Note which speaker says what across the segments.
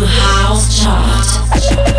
Speaker 1: gonna shine. One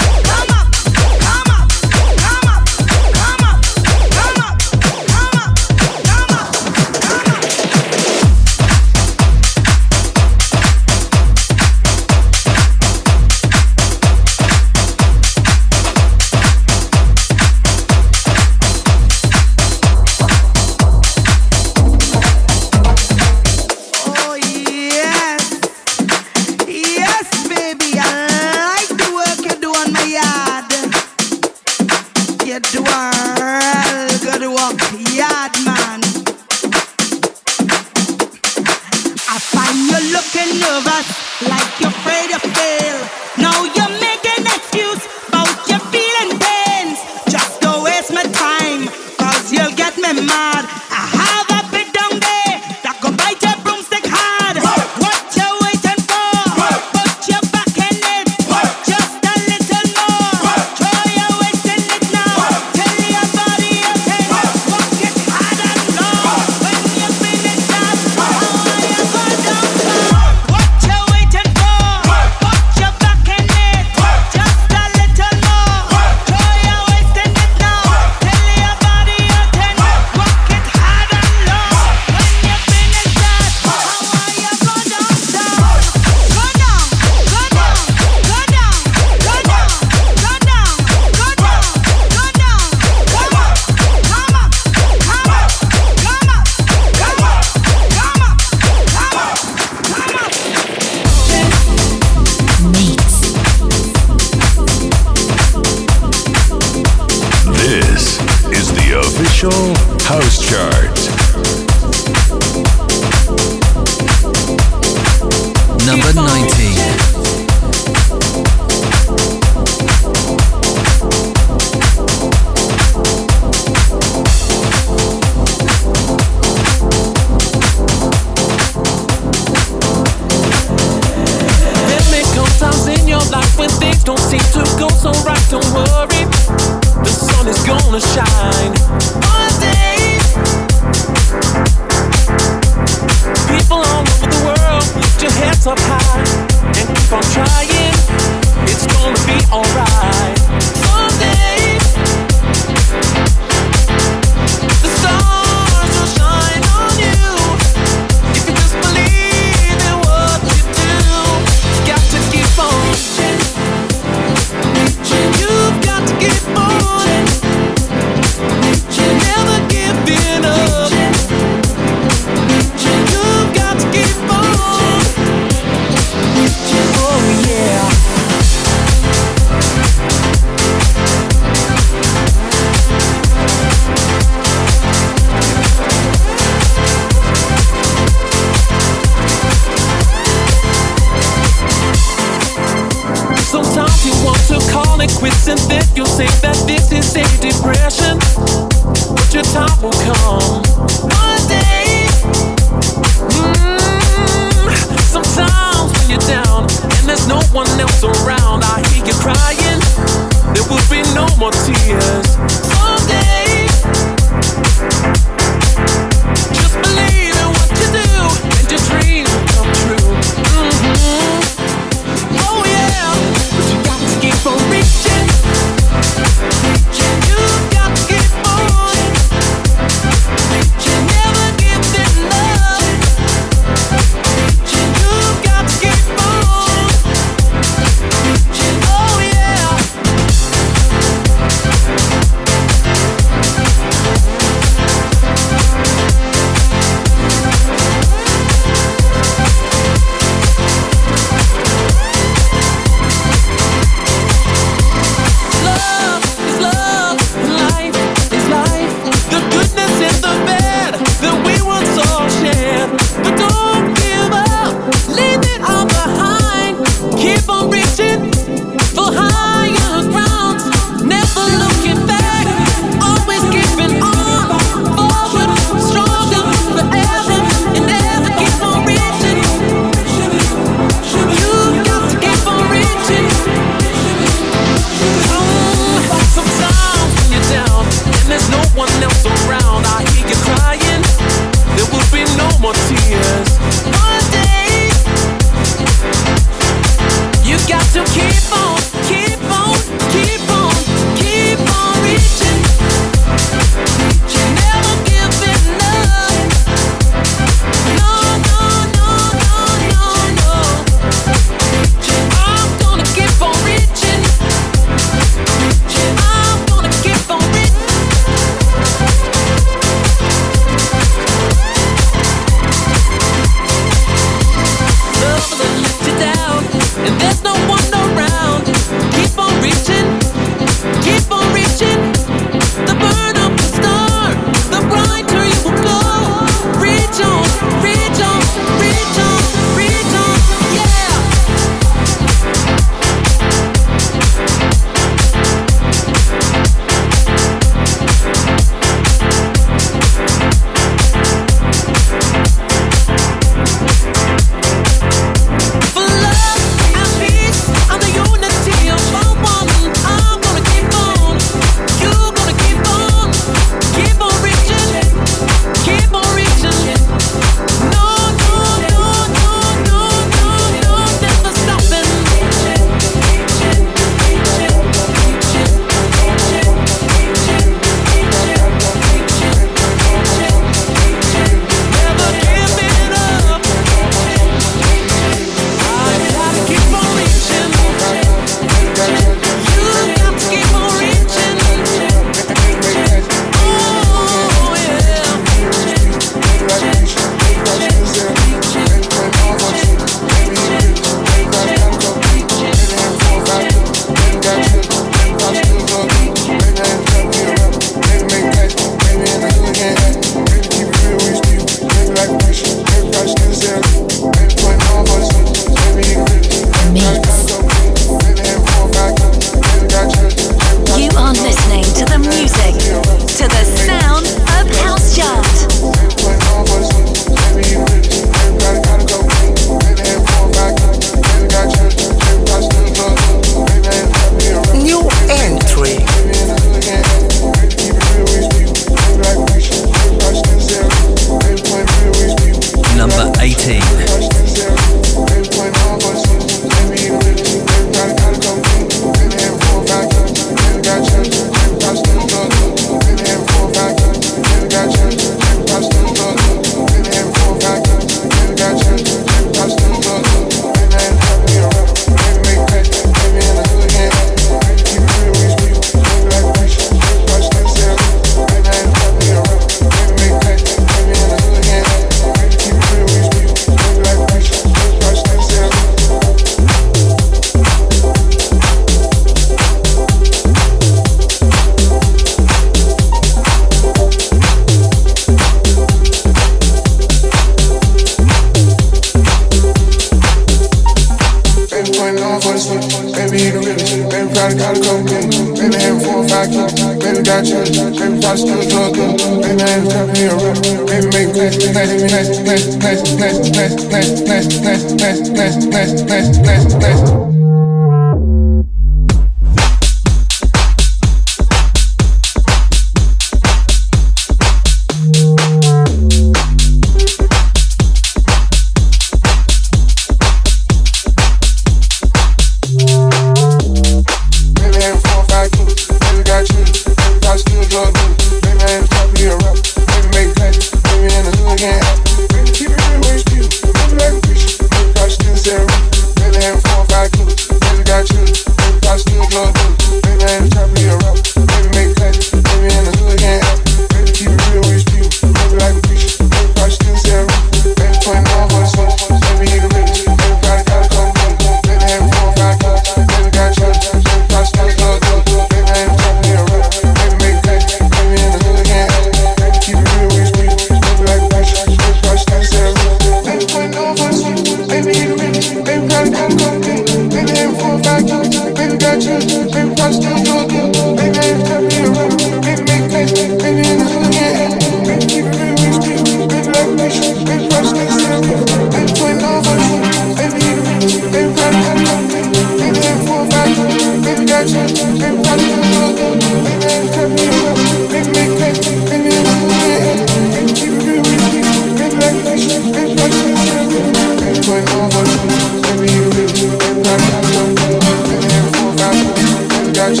Speaker 2: nice,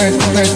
Speaker 2: nice, nice,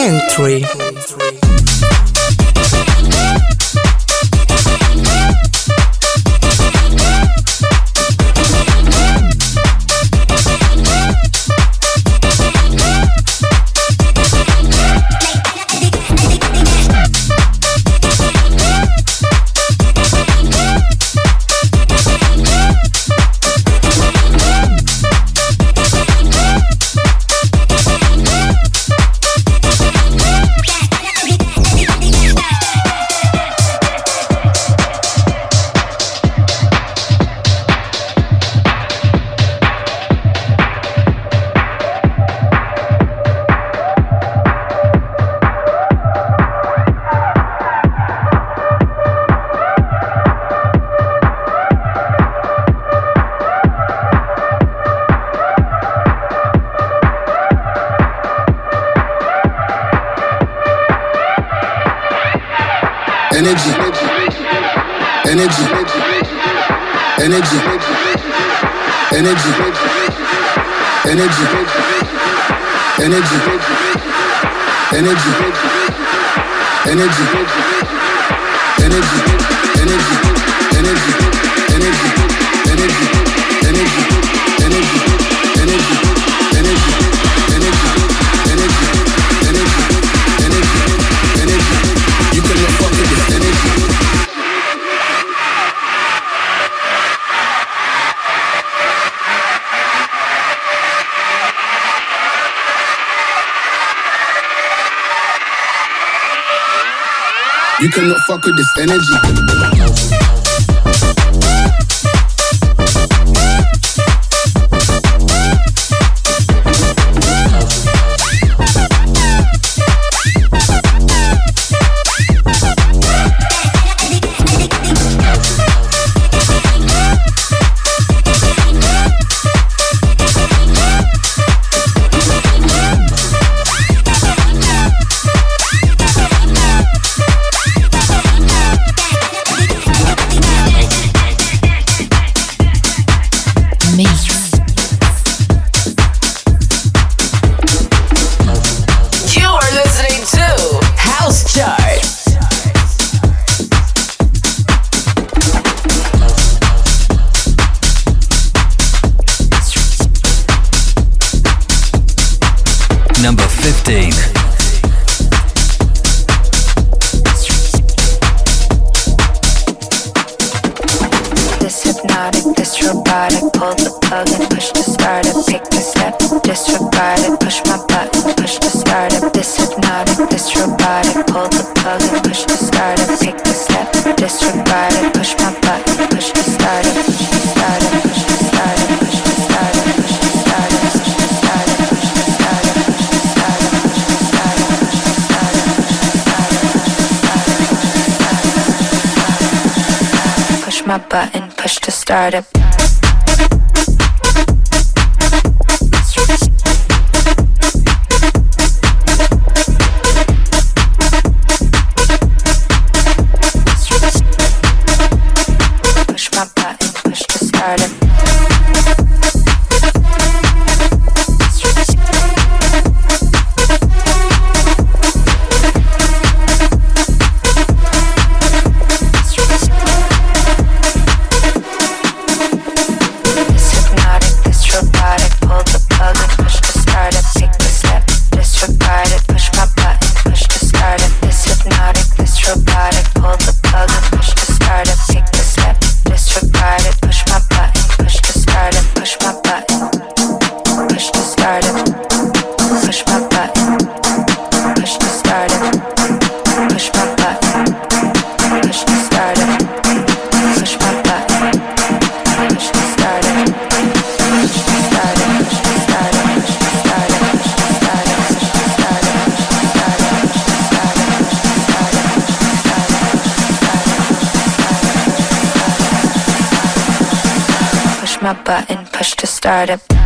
Speaker 3: entry.
Speaker 4: Fuck with this energy.
Speaker 5: a button, push to start up.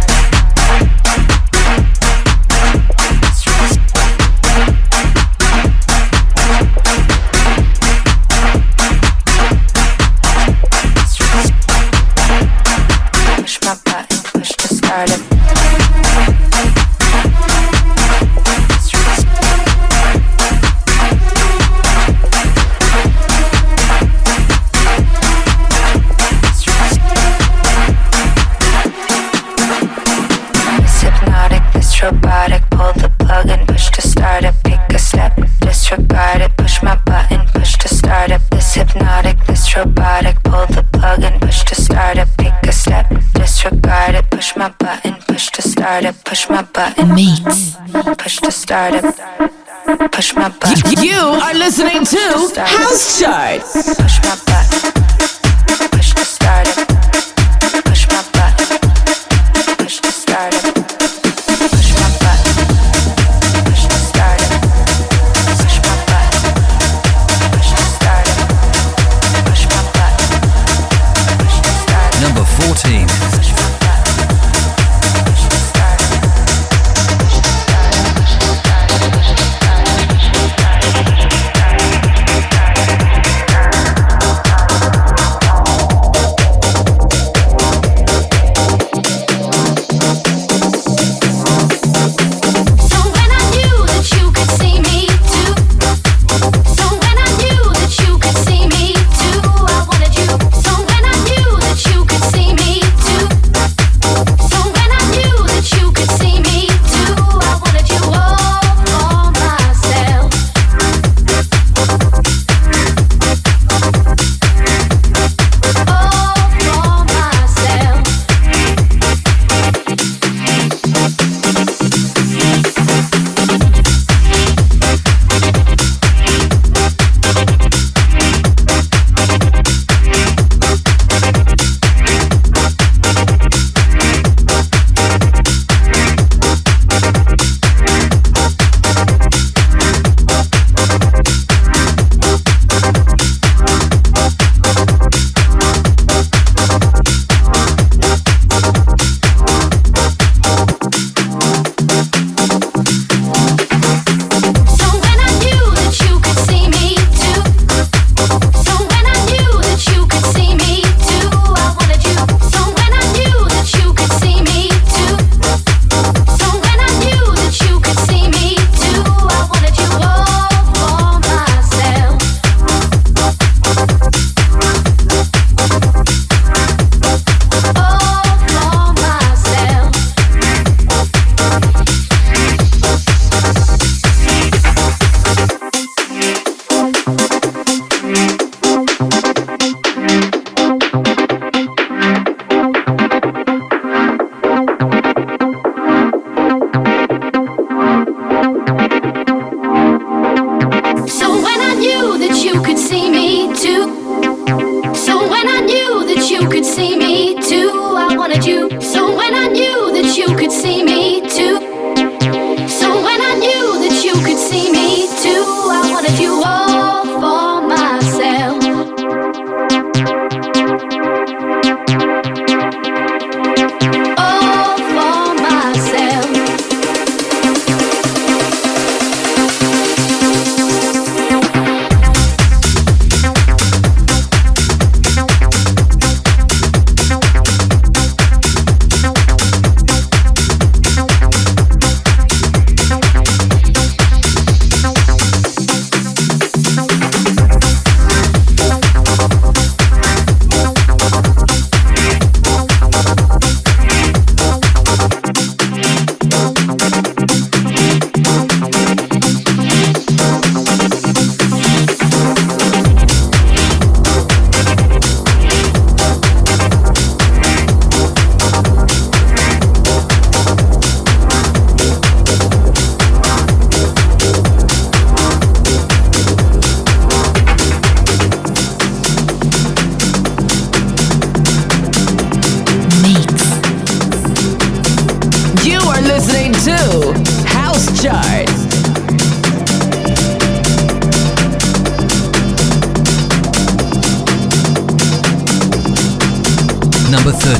Speaker 5: Push to start it. Push my butt.
Speaker 6: You are listening to House Charts.
Speaker 5: Push my.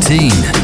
Speaker 7: 19.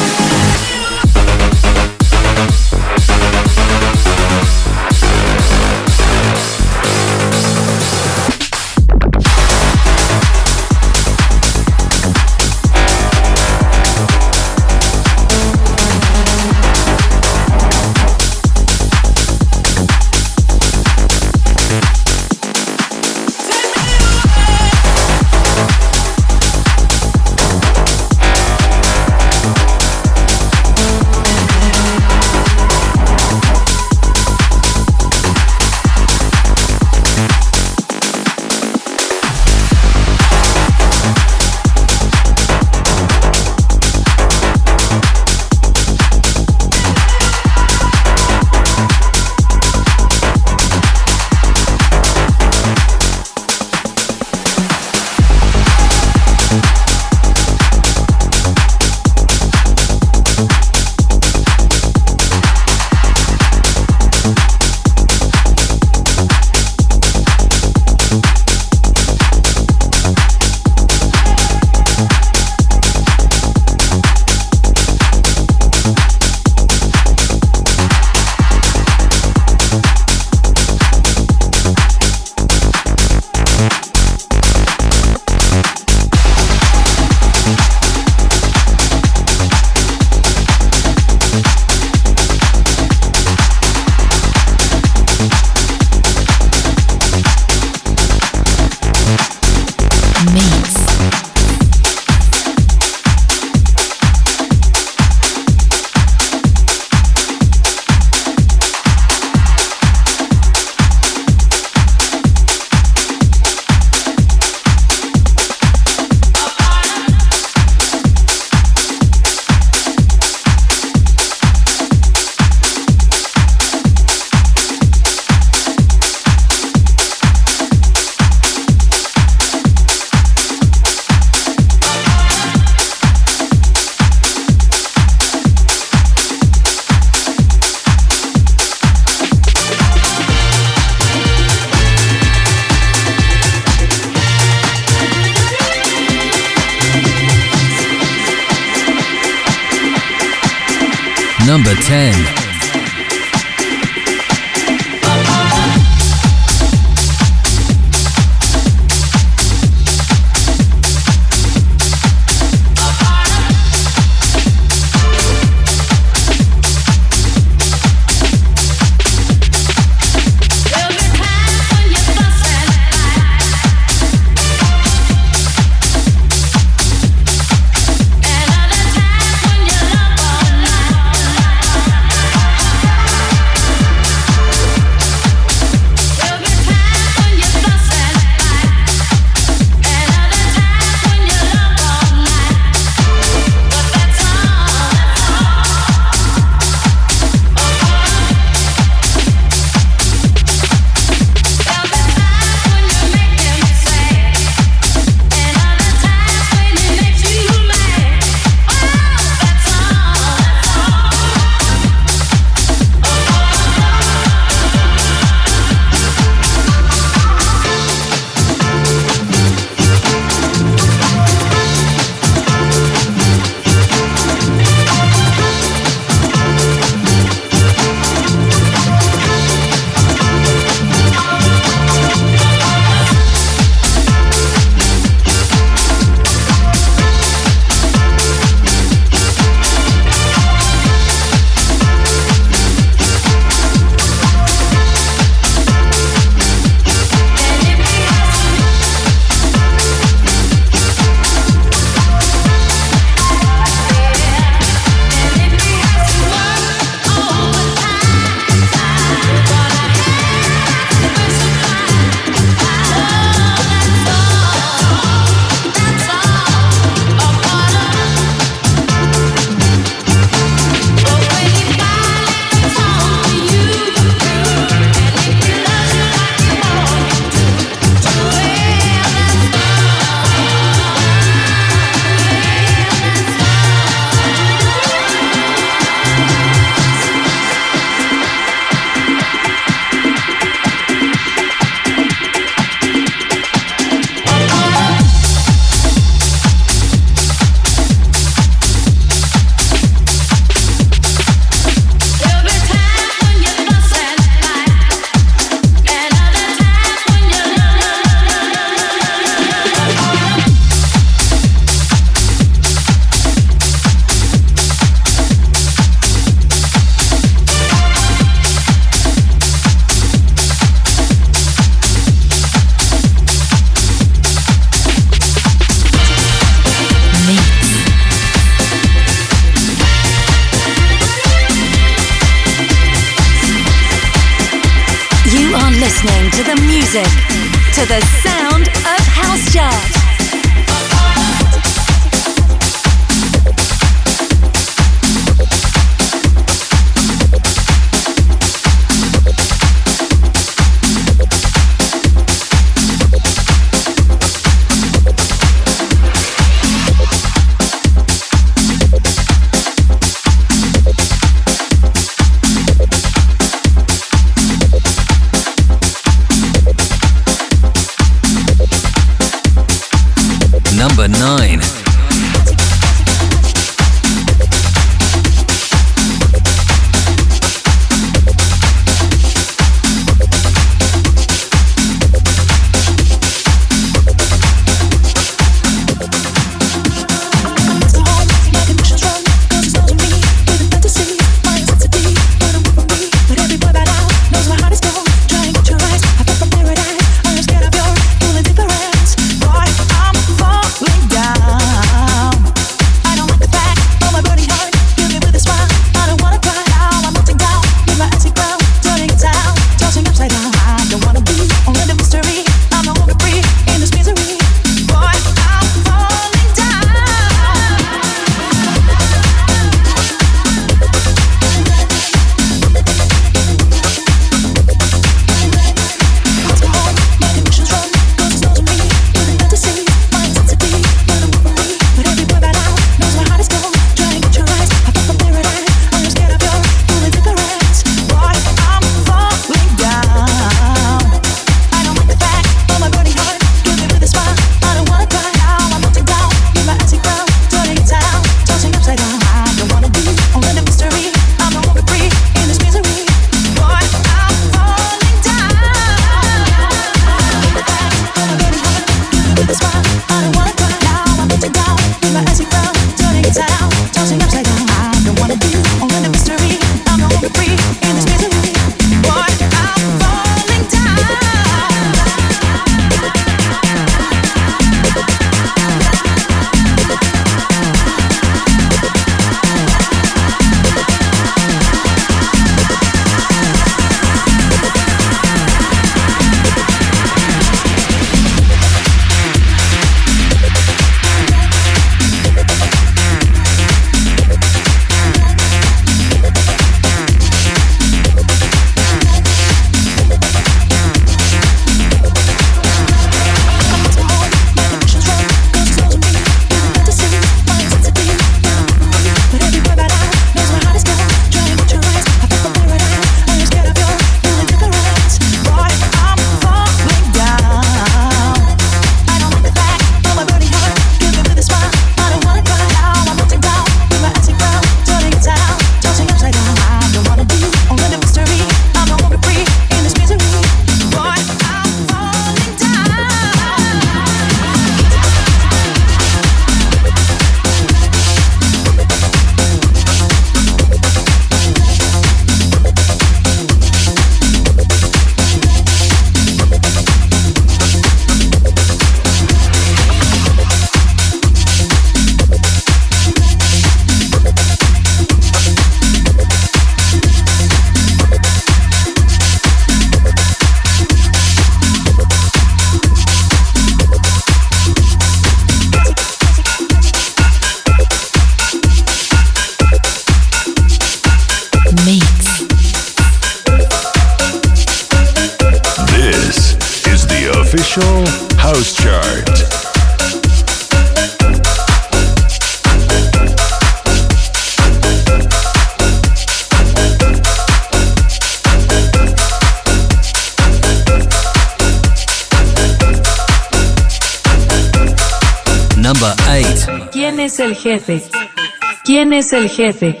Speaker 8: ¿Quién es el jefe?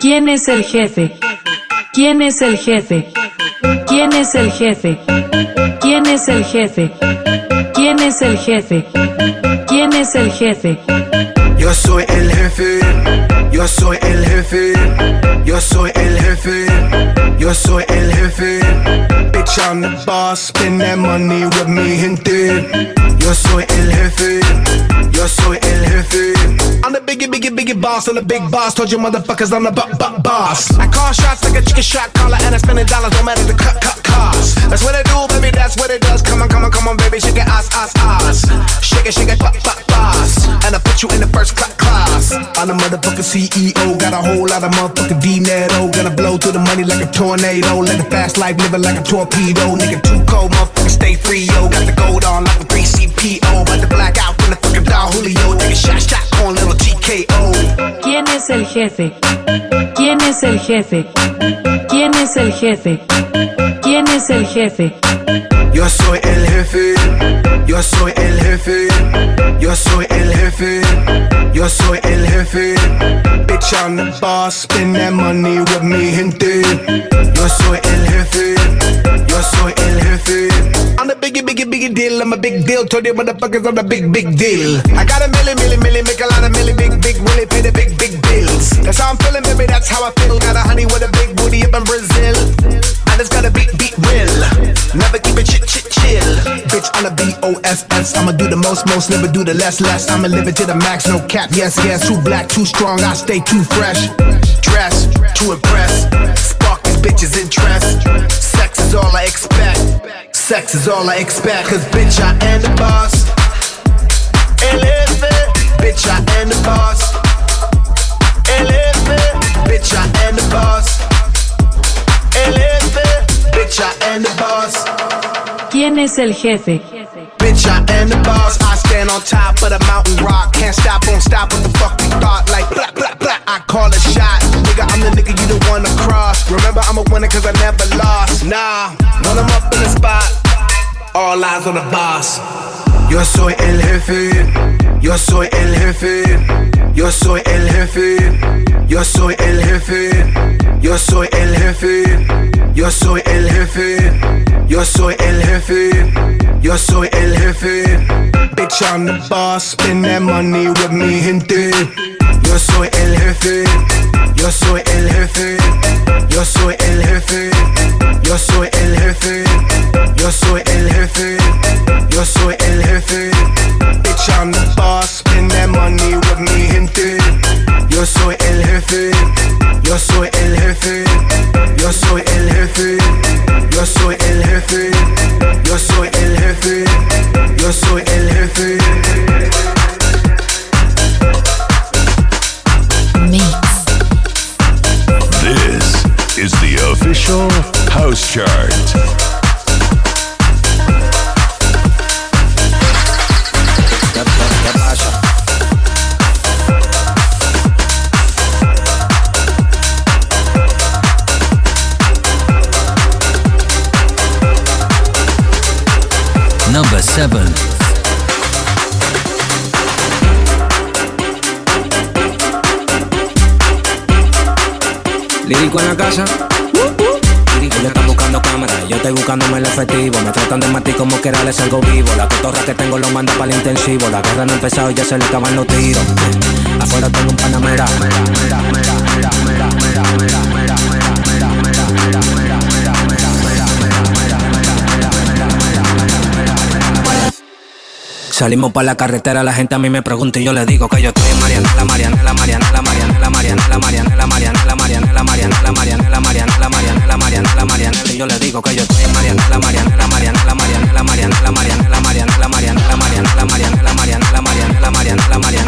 Speaker 8: ¿Quién es el jefe? ¿Quién es el jefe? ¿Quién es el jefe? ¿Quién es el jefe? ¿Quién es el jefe? ¿Quién es el jefe?
Speaker 9: Yo soy el jefe, yo soy el jefe, yo soy el jefe, yo soy el jefe. Bitch, I'm the boss, spend that money with me, gente. Yo soy el jefe, yo soy el jefe. I'm the biggie, biggie, biggie boss, I'm the big boss. Told you motherfuckers I'm the bu- bu- boss. I call shots like a chicken shot caller, and I spend dollars, no matter the cut, cut cost. That's what I do, baby, that's what it does. Come on, come on, come on, baby, shake it, ass, ass, ass. Shake it, shake it, pop, pop, boss. And I put you in the first cla- class. I'm the motherfucking CEO, got a whole lot of motherfucking dinero. Gonna blow through the money like a tornado. Live the fast life, living like a torpedo. Nigga, too cold, motherfucker, stay free, yo. Got the gold on like a 3CPO. About to black out from the fucking Don Julio. Nigga, shot, shot, on little TKO.
Speaker 8: ¿Quién es el jefe? ¿Quién es el jefe? ¿Quién es el jefe? ¿Quién es el jefe?
Speaker 9: Yo soy el jefe, yo soy el jefe, yo soy el jefe, yo soy el jefe. Bitch, I'm the boss, spend that money with me, gente. Yo soy el jefe, yo soy el jefe. I'm biggie, biggie, biggie deal, I'm a big deal. Told you motherfuckers I'm the big, big deal. I got a milli, milli, milli, make a lot of milli, big, big, really pay the big, big bills. That's how I'm feeling, baby, that's how I feel. Got a honey with a big booty up in Brazil. And it's gotta beat, beat real. Never keep it chit, chit, chill. Bitch, on a B-O-S-S. I'ma do the most, most, never do the less, less. I'ma live it to the max, no cap. Yes, yes. Too black, too strong, I stay too fresh. Dress to impress. Spark these bitches' interest. Sex is all I expect. Sex is all I expect. Cause bitch, I am the boss. Elevate. Bitch, I am the boss. Elevate. Bitch, I am the boss. Elevate. Bitch, I am the boss.
Speaker 8: ¿Quién es el jefe?
Speaker 9: Bitch, I am the boss. I stand on top of the mountain rock. Can't stop, won't stop. What the fuck you thought? Like, blah, blah, blah. I call a shot. Nigga, I'm the nigga you don't wanna cross. Remember, I'm a winner cause I never lost. Nah, when I'm up in the spot, all eyes on the boss. Yo soy el jefe, yo soy el jefe, yo soy el jefe, yo soy el jefe, yo soy el jefe, yo soy el jefe, yo soy el jefe, yo soy el jefe. Bitch, on the boss, spend that money with me, gente. Yo soy el jefe, yo soy el jefe, yo soy el jefe, yo soy el jefe, yo soy el jefe, yo soy el jefe. Bitch, I'm the boss. Spend that money with me, gente. Yo soy el jefe. Yo soy el jefe. Yo soy el jefe. Yo soy el jefe. Yo soy el jefe. Yo soy el jefe.
Speaker 10: This is the official house chart.
Speaker 11: 7.
Speaker 12: Lírico en la casa. Ellos están buscando cámara, yo estoy buscándome el efectivo. Me tratan de matar como que les algo vivo. La cotorra que tengo lo manda para el intensivo. La guerra no ha empezado y ya se le acaban los tiros. Afuera tengo un panamera. Salimos para la carretera, la gente a mí me pregunta y yo le digo que yo estoy en Mariana, la Mariana, la Mariana, la Mariana, la Mariana, la Mariana, la Mariana, la Mariana, la Mariana, la Mariana, la Mariana, la Mariana, la Mariana, la Mariana, y yo le digo que yo estoy en Mariana, la Mariana, la Mariana, la Mariana, la Mariana, la Mariana, la Mariana, la Mariana, la Mariana, la Mariana, la Mariana, la Mariana, la Mariana, la Mariana, la Mariana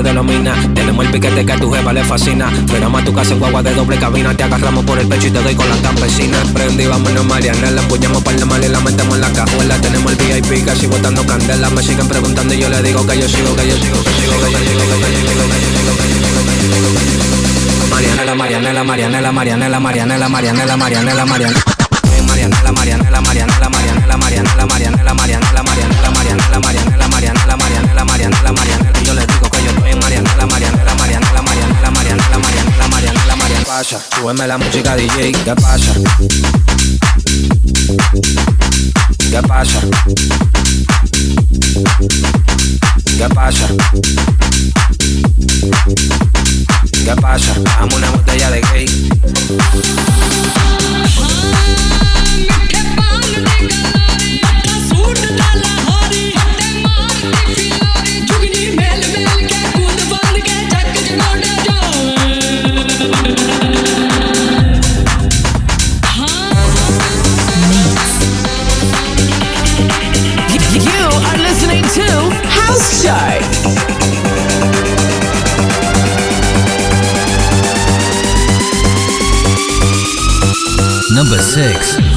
Speaker 1: para
Speaker 12: con la gente de los minas. Tenemos el piquete que a tu jefa le fascina. Frenamos a tu casa en guagua de doble cabina. Te agarramos por el pecho y te doy con la campesina. Prendí, vámonos, Mariana. La empuñamos para la mal y la metemos en la cajuela. Tenemos el VIP casi botando candela. Me siguen preguntando y yo le digo que yo sigo, que yo sigo, que sigo, que yo sigo, que yo sigo, que yo sigo, que yo sigo, que yo sigo, que yo sigo. Marianela, Marianela, Marianela, Marianela, Marianela, Marianela, Marianela, Marianela. Marianela, Marianela, Marianela, Marianela, Marianela, Marianela, Marianela, Marianela, Marianela, Marianela, Marianela, Marianela, Marianela, Marianela. Pasa, súbeme la música DJ, ¿qué pasa? ¿Qué pasa? ¿Qué pasa? ¿Qué pasa? Dame una botella de gay.
Speaker 6: You six.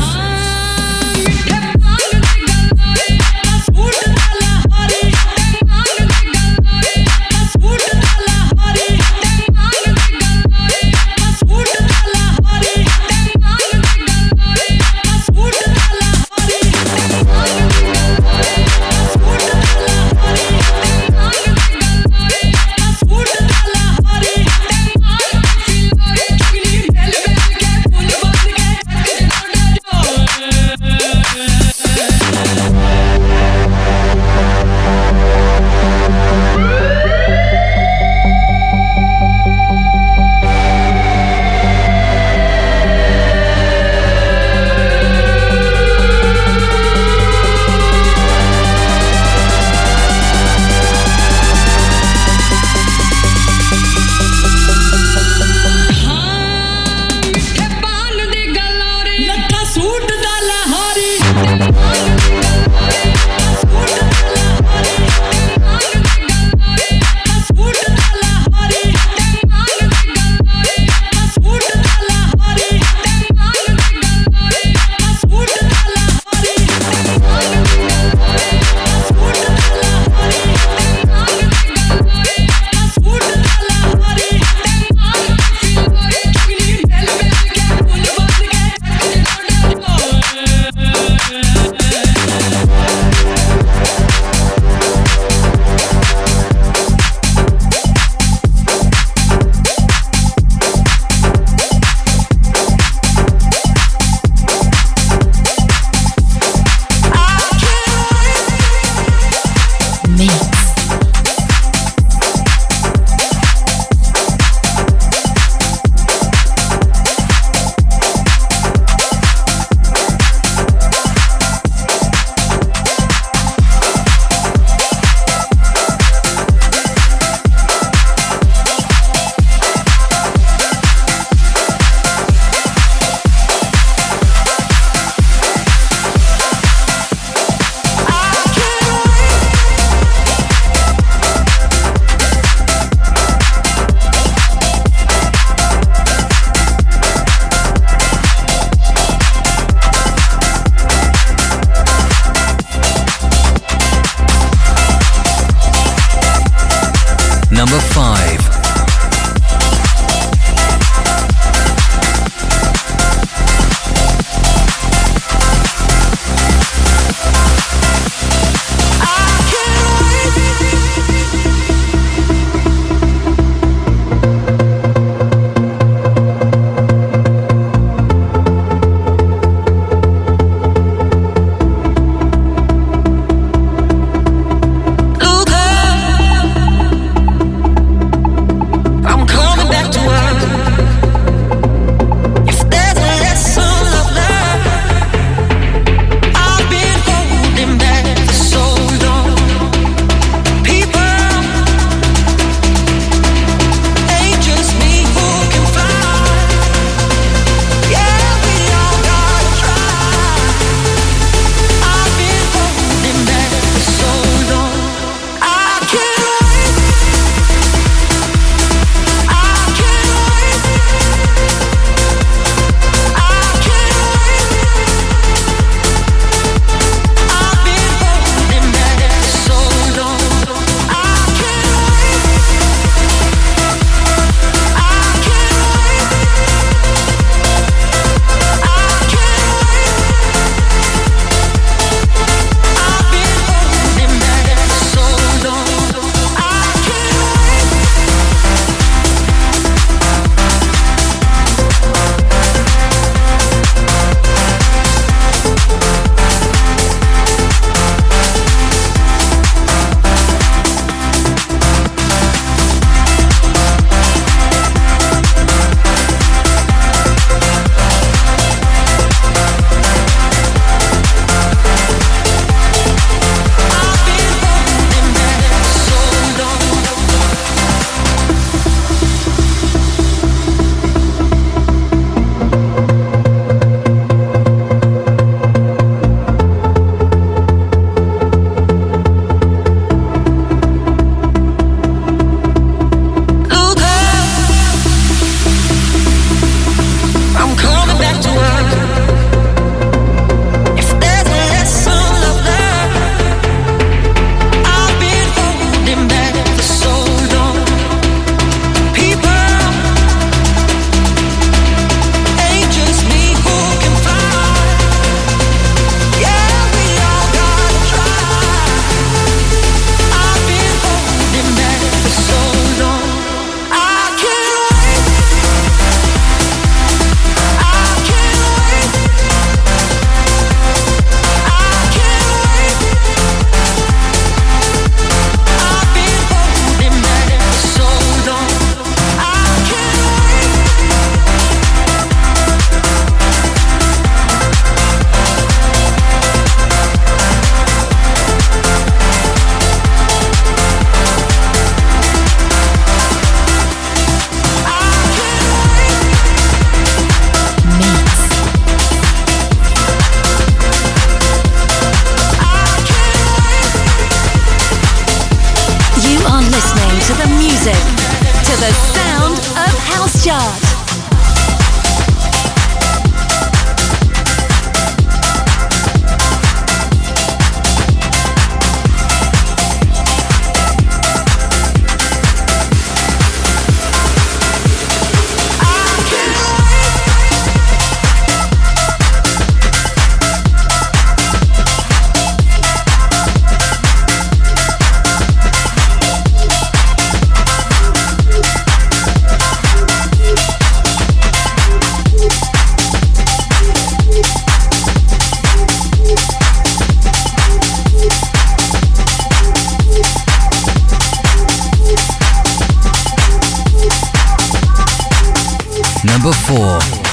Speaker 11: number
Speaker 13: four.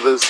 Speaker 13: brothers.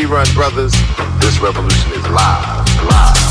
Speaker 13: Rerun Brothers, this revolution is live, live.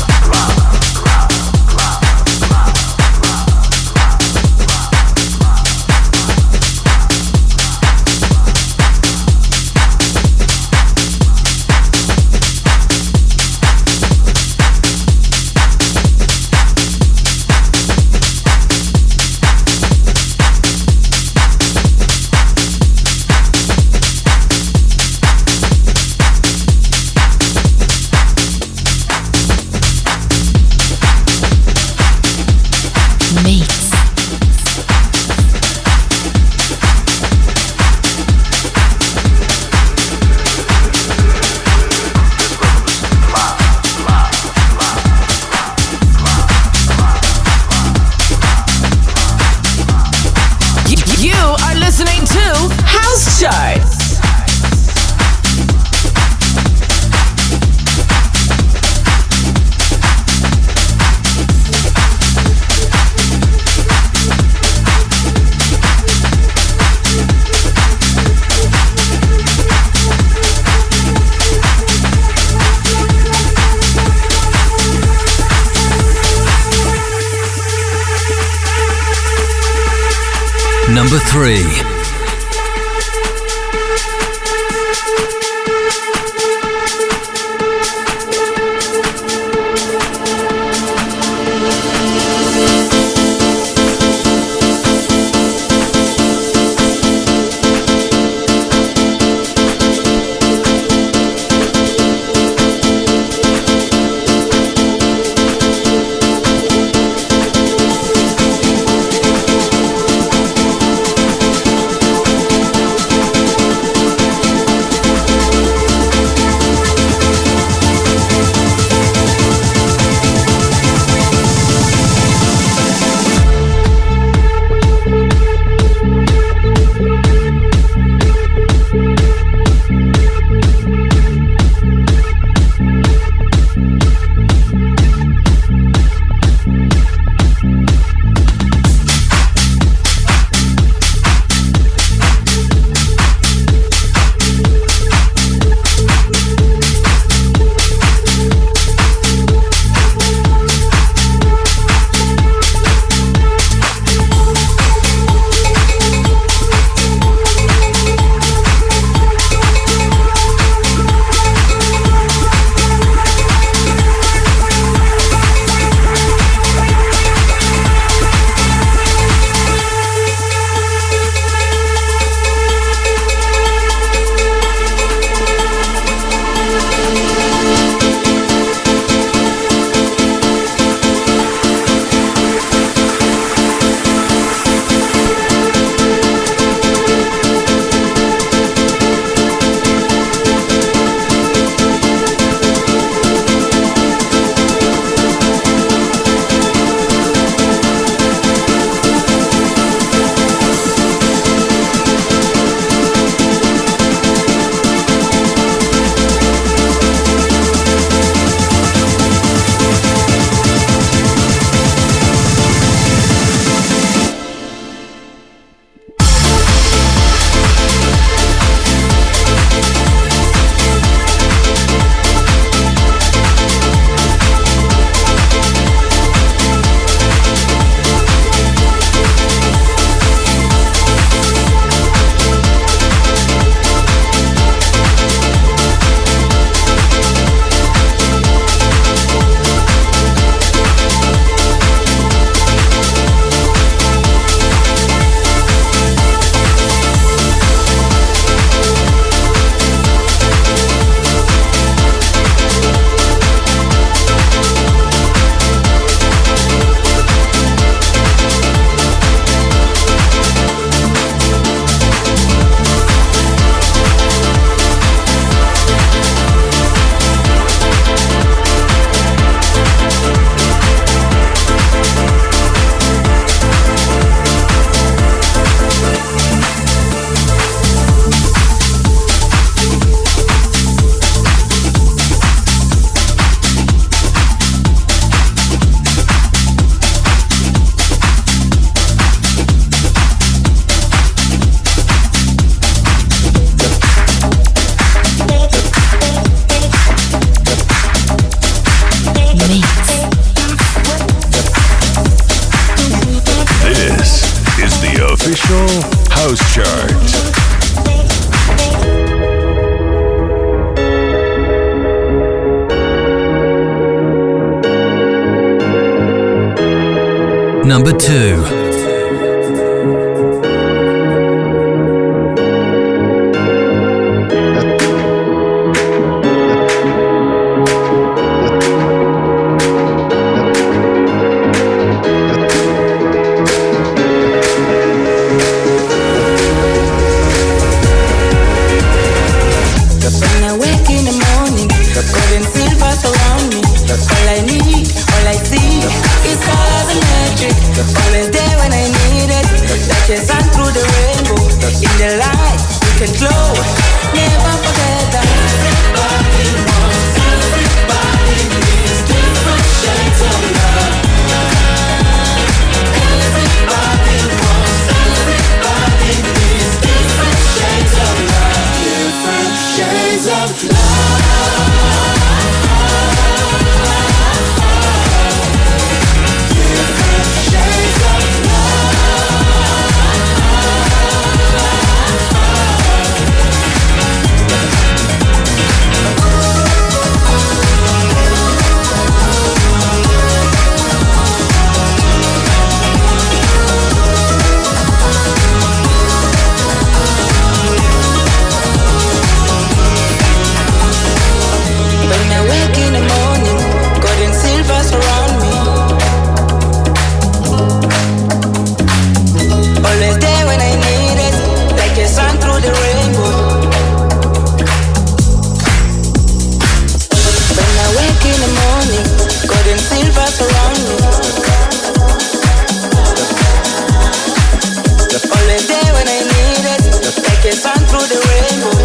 Speaker 14: rainbow.